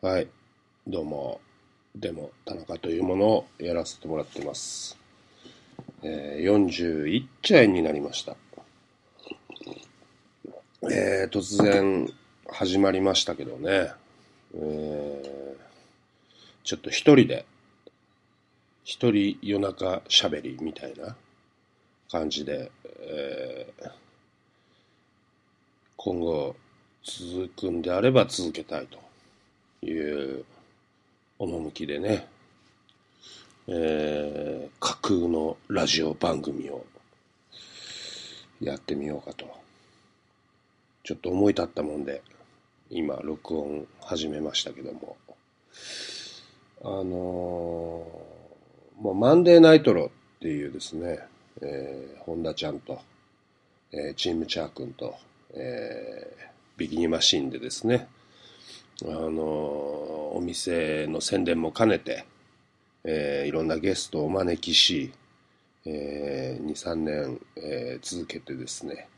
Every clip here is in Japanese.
はい。どうも。でも、田中というものをやらせてもらってます。えー、41歳になりました。えー、突然始まりましたけどね。えー、ちょっと一人で、一人夜中喋りみたいな感じで、えー今後続くんであれば続けたいという趣でね、えー架空のラジオ番組をやってみようかと。ちょっと思い立ったもんで、今録音始めましたけども。あのーもうマンデーナイトロっていうですね、えー本田ちゃんと、えーチームチャー君と、えービキニマシンでですね、あのお店の宣伝も兼ねて、えーいろんなゲストをお招きし、えー2、3年、えー続けてですね、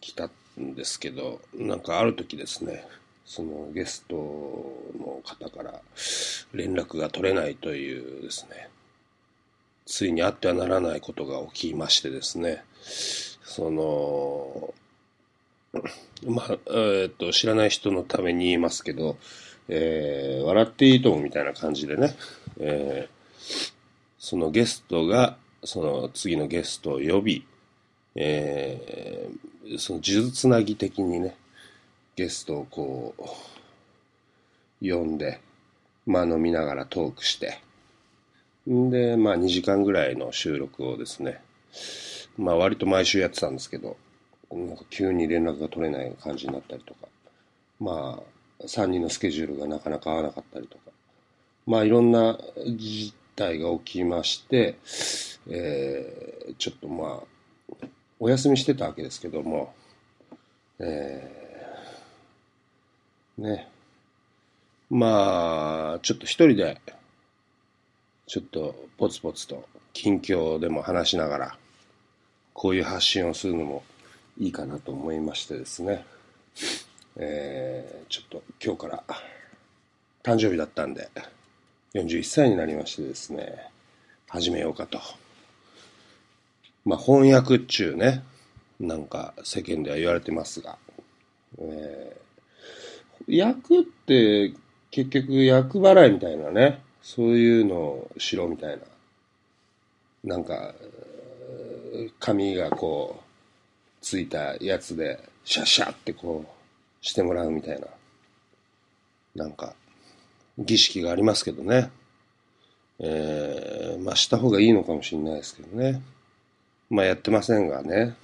来たんですけど、なんかある時ですね、そのゲストの方から連絡が取れないというですね、ついにあってはならないことが起きましてですね、その、まあ、えーっと、知らない人のために言いますけど、えー笑っていいともみたいな感じでね、えーそのゲストが、その次のゲストを呼び、えーその呪術つなぎ的にね、ゲストをこう、呼んで、まあ飲みながらトークして、んで、まあ2時間ぐらいの収録をですね、まあ割と毎週やってたんですけど、なんか急に連絡が取れない感じになったりとか、まあ3人のスケジュールがなかなか合わなかったりとか、まあいろんな事態が起きまして、えーちょっとまあ、お休みしてたわけですけども、えーね、まあ、ちょっと一人で、ちょっとポツポツと近況でも話しながら、こういう発信をするのもいいかなと思いましてですね、えーちょっと今日から誕生日だったんで、41歳になりましてですね、始めようかと。まあ翻訳っちゅうね、なんか世間では言われてますが、えー役って結局役払いみたいなね、そういうのをしろみたいな。なんか、えー紙がこう、ついたやつで、シャッシャってこう、してもらうみたいな。なんか、儀式がありますけどね。えーまあした方がいいのかもしれないですけどね。まあやってませんがね。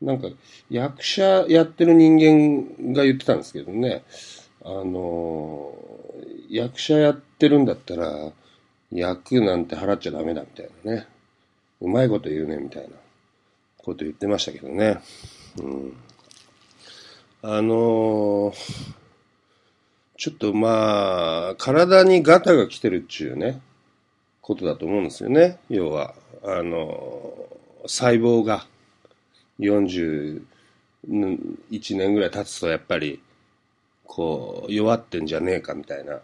なんか、役者やってる人間が言ってたんですけどね。あのー役者やってるんだったら、役なんて払っちゃダメだみたいなね。うまいこと言うね、みたいなこと言ってましたけどね。うん。あのーちょっとまあ、体にガタが来てるっちゅうね、ことだと思うんですよね。要は、あのー細胞が41年ぐらい経つとやっぱり、こう、弱ってんじゃねえかみたいな。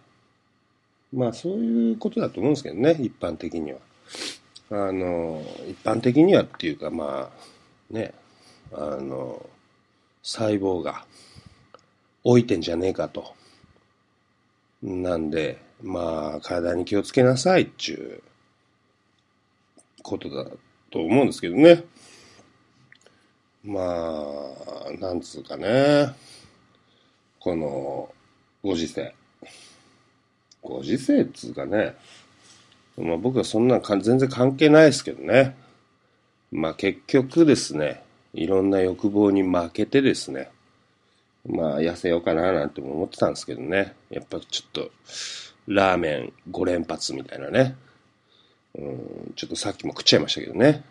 まあ、そういうことだと思うんですけどね、一般的には。あの、一般的にはっていうか、まあ、ね、あの、細胞が老いてんじゃねえかと。なんで、まあ、体に気をつけなさいっちゅうことだと思うんですけどね。まあ、なんつうかね、このご時世。ご時世っつうかね、まあ僕はそんなんか全然関係ないですけどね。まあ結局ですね、いろんな欲望に負けてですね、まあ痩せようかななんて思ってたんですけどね、やっぱちょっとラーメン5連発みたいなね、うん、ちょっとさっきも食っちゃいましたけどね、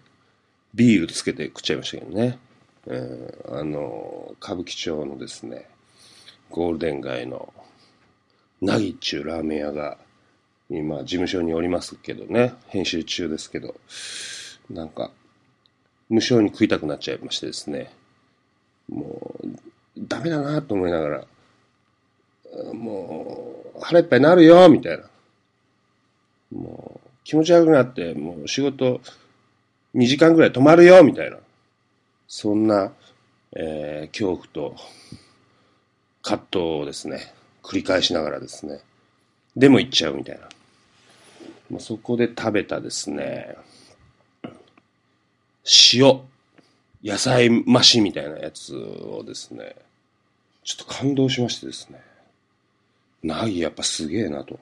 ビールつけて食っちゃいましたけどね、うん、あの、歌舞伎町のですね、ゴールデン街のなぎっちゅうラーメン屋が今事務所におりますけどね、編集中ですけど、なんか無性に食いたくなっちゃいましてですね、もうダメだなと思いながら、もう、腹いっぱいになるよ、みたいな。もう、気持ち悪くなって、もう仕事2時間ぐらい止まるよ、みたいな。そんな、えー、恐怖と葛藤をですね、繰り返しながらですね、でも行っちゃうみたいな。まあ、そこで食べたですね、塩、野菜増しみたいなやつをですね、ちょっと感動しましてですね、ナギやっぱすげえなと。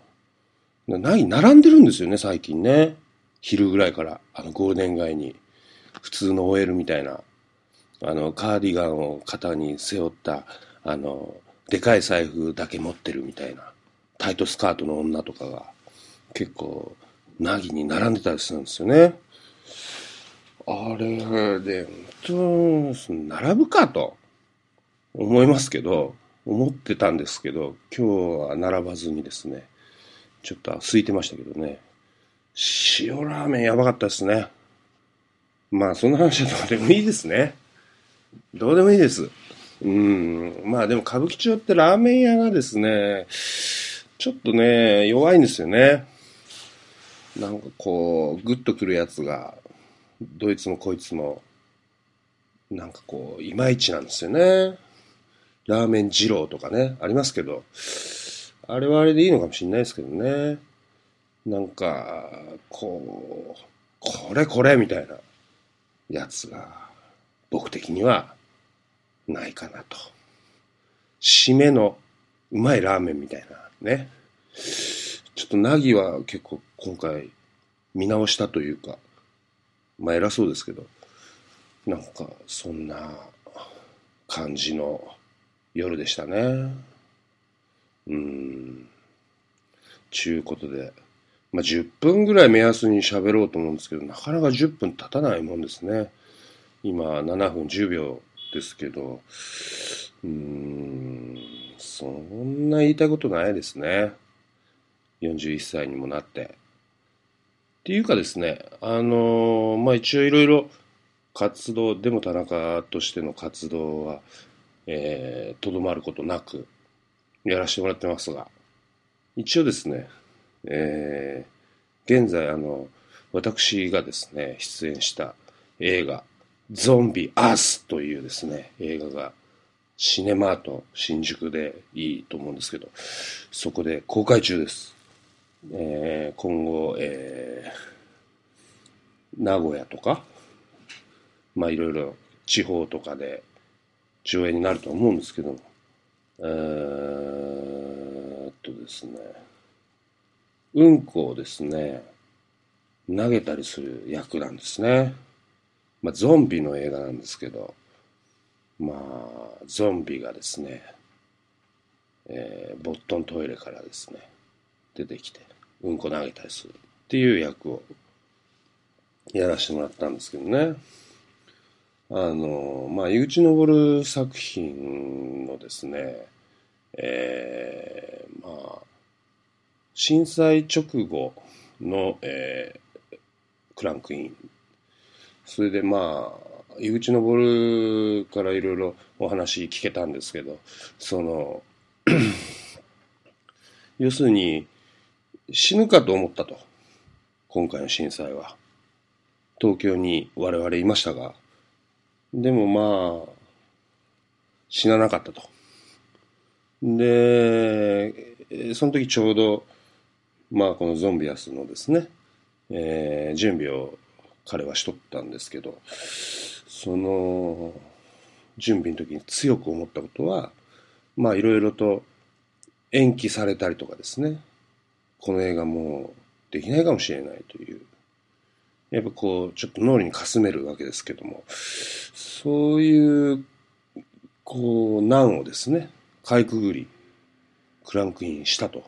ナギ並んでるんですよね、最近ね。昼ぐらいから、あのゴールデン街に、普通の OL みたいな、あの、カーディガンを肩に背負った、あの、でかい財布だけ持ってるみたいな、タイトスカートの女とかが、結構、ナギに並んでたりするんですよね。あれで、本当、並ぶかと思いますけど、思ってたんですけど、今日は並ばずにですね、ちょっと空いてましたけどね、塩ラーメンやばかったですね。まあ、そんな話はどうでもいいですね。どうでもいいです。うん。まあでも歌舞伎町ってラーメン屋がですね、ちょっとね、弱いんですよね。なんかこう、グッとくるやつが、どいつもこいつも、なんかこう、いまいちなんですよね。ラーメン二郎とかね、ありますけど、あれはあれでいいのかもしれないですけどね。なんか、こう、これこれみたいなやつが、僕的にはないかなと。締めのうまいラーメンみたいなね。ちょっとナギは結構今回見直したというか、まあ偉そうですけど、なんかそんな感じの夜でしたね。うん。ちゅうことで、まあ10分ぐらい目安に喋ろうと思うんですけど、なかなか10分経たないもんですね。今7分10秒ですけど、うーん、そんな言いたいことないですね。41歳にもなって。っていうかですね、あのー、まあ、一応いろいろ活動、でも田中としての活動は、えー、とどまることなくやらせてもらってますが、一応ですね、えー、現在あの、私がですね、出演した映画、ゾンビアースというですね、映画がシネマート新宿でいいと思うんですけど、そこで公開中です。えー、今後、えー、名古屋とか、まあいろいろ地方とかで上映になると思うんですけどえー、っとですね、うんこをですね、投げたりする役なんですね。まあ、ゾンビの映画なんですけど、まあ、ゾンビがですね、えー、ボットントイレからですね、出てきて、うんこ投げたりするっていう役をやらせてもらったんですけどね。あの、まあ、井口昇作品のですね、えー、まあ、震災直後の、えー、クランクインそれでまあ、井口昇からいろいろお話聞けたんですけど、その、要するに、死ぬかと思ったと。今回の震災は。東京に我々いましたが、でもまあ、死ななかったと。で、その時ちょうど、まあこのゾンビアスのですね、えー、準備を彼はしとったんですけど、その準備の時に強く思ったことは、まあいろいろと延期されたりとかですね、この映画もうできないかもしれないという、やっぱこう、ちょっと脳裏にかすめるわけですけども、そういう、こう、難をですね、かいくぐり、クランクインしたと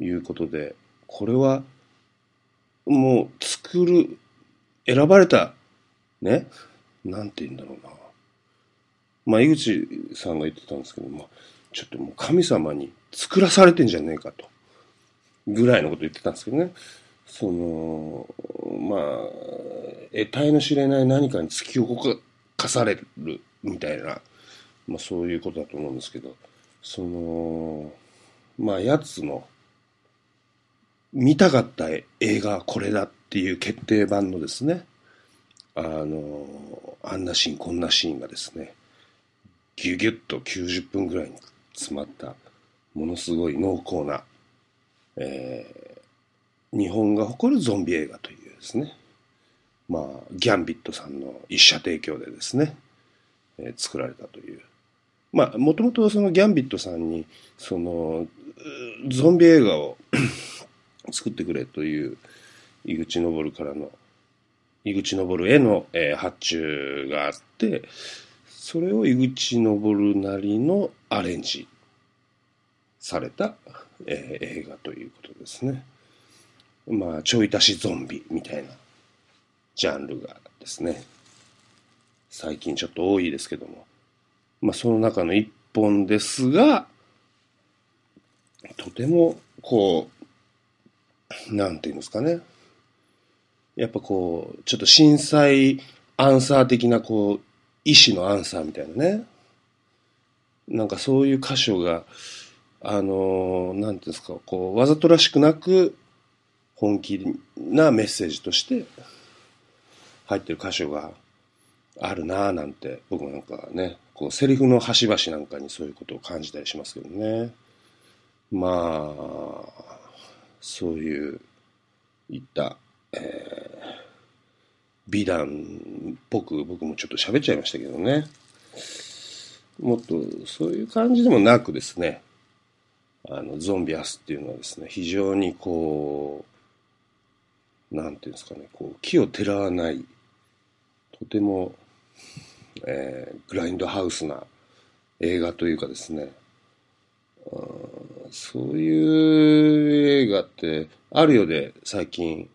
いうことで、これは、もう作る選ばれた、ね、なんて言うんだろうな。まあ、井口さんが言ってたんですけども、ちょっともう神様に作らされてんじゃねえかと。ぐらいのこと言ってたんですけどね。その、まあ、得体の知れない何かに突き動かされるみたいな、まあそういうことだと思うんですけど、その、まあ、やつの、見たかった映画これだっていう決定版のですね、あの、あんなシーン、こんなシーンがですね、ギュギュッと90分ぐらいに詰まった、ものすごい濃厚な、えー、日本が誇るゾンビ映画というですね、まあ、ギャンビットさんの一社提供でですね、えー、作られたという。まあ、もともとそのギャンビットさんに、その、ゾンビ映画を 作ってくれという井口昇からの井口昇への、えー、発注があってそれを井口昇なりのアレンジされた、えー、映画ということですね。まあちょい足しゾンビみたいなジャンルがですね最近ちょっと多いですけどもまあその中の一本ですがとてもこうなんていうんですかね。やっぱこう、ちょっと震災アンサー的なこう、意思のアンサーみたいなね。なんかそういう箇所が、あのなんていうんですか、こう、わざとらしくなく、本気なメッセージとして入ってる箇所があるなぁなんて、僕なんかね、こう、セリフの端々なんかにそういうことを感じたりしますけどね。まあ、そういういった、えー、美談っぽく僕もちょっと喋っちゃいましたけどね。もっとそういう感じでもなくですね、あの、ゾンビアスっていうのはですね、非常にこう、なんていうんですかね、こう、木をてらわない、とても、えー、グラインドハウスな映画というかですね、そういう映画ってあるようで最近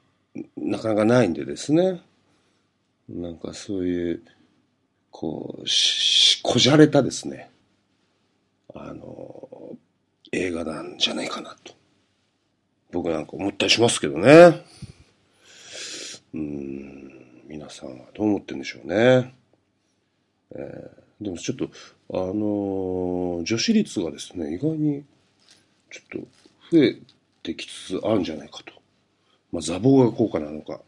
なかなかないんでですね。なんかそういう、こう、し、こじゃれたですね。あの、映画なんじゃないかなと。僕なんか思ったりしますけどね。うん、皆さんはどう思ってるんでしょうね。えー、でもちょっと、あのー、女子率がですね、意外にちょっと増えてきつつあるんじゃないかと。まあ、ザボが効果なのか、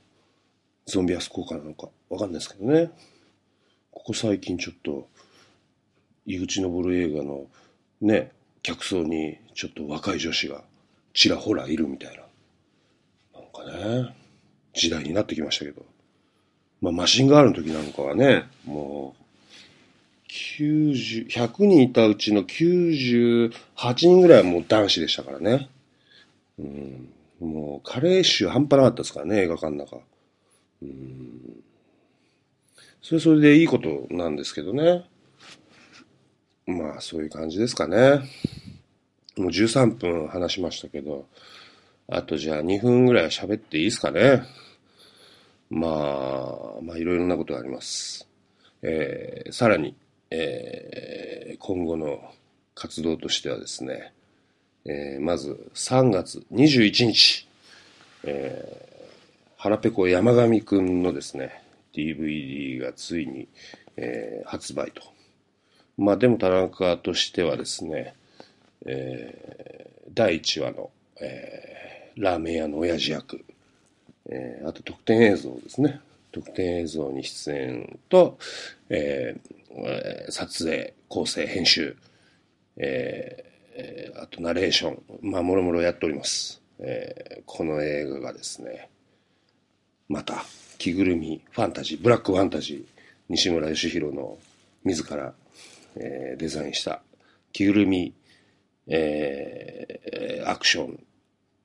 ゾンビアス効果なのか、わかんないですけどね。ここ最近ちょっと、井口昇映画のね、客層にちょっと若い女子がちらほらいるみたいな。なんかね、時代になってきましたけど。まあ、マシンガールの時なんかはね、もう、90、100人いたうちの98人ぐらいはもう男子でしたからね。うん、もう、加齢臭半端なかったですからね、映画館の中。うん、それそれでいいことなんですけどね。まあ、そういう感じですかね。もう13分話しましたけど、あとじゃあ2分ぐらい喋っていいですかね。まあ、まあいろいろなことがあります。えー、さらに、えー、今後の活動としてはですね、えー、まず3月21日、えー、腹ペコ山上くんのですね、DVD がついに、えー、発売と。まあでも田中としてはですね、えー、第1話の、えー、ラーメン屋の親父役、えー、あと特典映像ですね。特典映像に出演と、えー、撮影、構成、編集、えー、あとナレーション、まあ、もろもろやっております。えー、この映画がですね、また、着ぐるみ、ファンタジー、ブラックファンタジー、西村義弘の自ら、えー、デザインした着ぐるみ、えー、アクション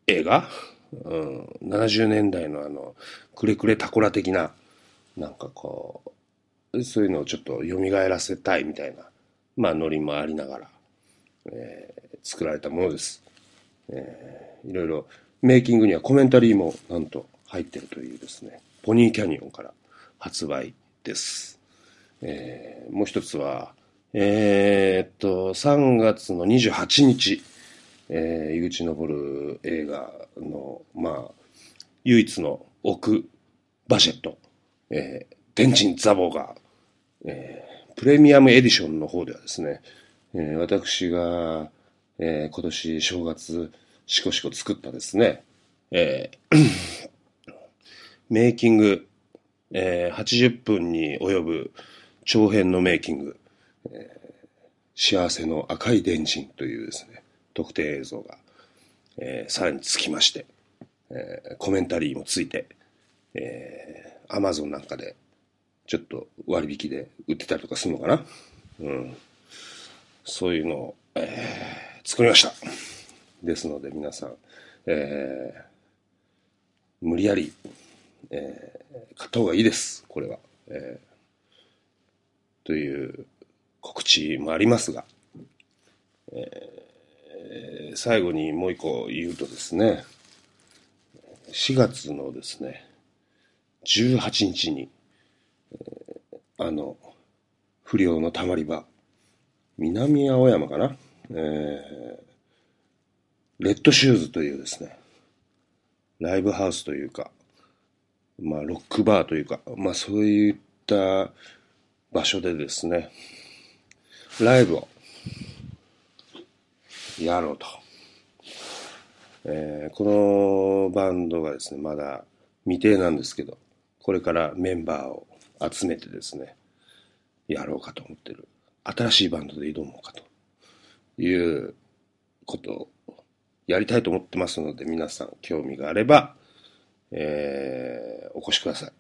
映画、うん、70年代のあの、くれくれタコラ的な、なんかこう、そういうのをちょっと蘇らせたいみたいな、まあノリもありながら、えー、作られたものです。えー、いろいろメイキングにはコメンタリーもなんと入ってるというですね、ポニーキャニオンから発売です。えー、もう一つは、えー、っと、3月の28日、えー、井口昇映画の、まあ、唯一の奥バジェット、えー、電鎮ザボが、えー、プレミアムエディションの方ではですね、えー、私が、えー、今年正月しこしこ作ったですね、えー メイキング、えー、80分に及ぶ長編のメイキング、えー、幸せの赤い電人というですね、特定映像が、えー、さらにつきまして、えー、コメンタリーもついて、えー、アマゾンなんかでちょっと割引で売ってたりとかするのかな？うん。そういうのを、えー、作りました。ですので皆さん、えー、無理やりえー、買った方がいいです、これは。えー、という告知もありますが、えー、最後にもう一個言うとですね、4月のですね、18日に、えー、あの、不良のたまり場、南青山かな、えー、レッドシューズというですね、ライブハウスというか、まあ、ロックバーというか、まあ、そういった場所でですね、ライブをやろうと。えー、このバンドがですね、まだ未定なんですけど、これからメンバーを集めてですね、やろうかと思ってる。新しいバンドで挑もうかということをやりたいと思ってますので、皆さん興味があれば、えー、お越しください。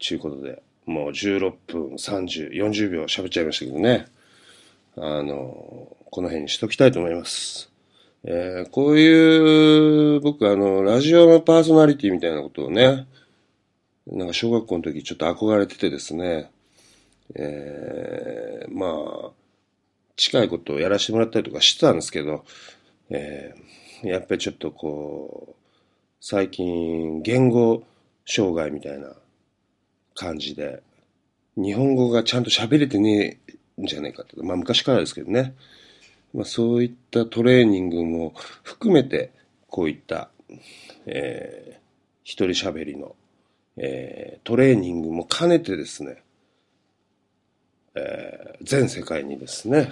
ちゅうことで、もう16分30、40秒喋っちゃいましたけどね。あの、この辺にしときたいと思います。えー、こういう、僕あの、ラジオのパーソナリティみたいなことをね、なんか小学校の時ちょっと憧れててですね、えー、まあ、近いことをやらせてもらったりとかしてたんですけど、えー、やっぱりちょっとこう、最近言語障害みたいな感じで、日本語がちゃんと喋れてねんじゃないかって。まあ昔からですけどね。まあそういったトレーニングも含めて、こういった、えー、一人喋りの、えー、トレーニングも兼ねてですね、えー、全世界にですね、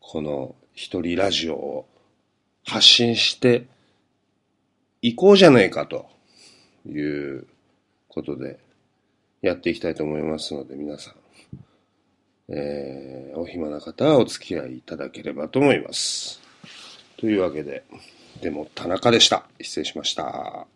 この一人ラジオを発信して行こうじゃないかということでやっていきたいと思いますので皆さん、えー、お暇な方はお付き合いいただければと思います。というわけで、でも田中でした。失礼しました。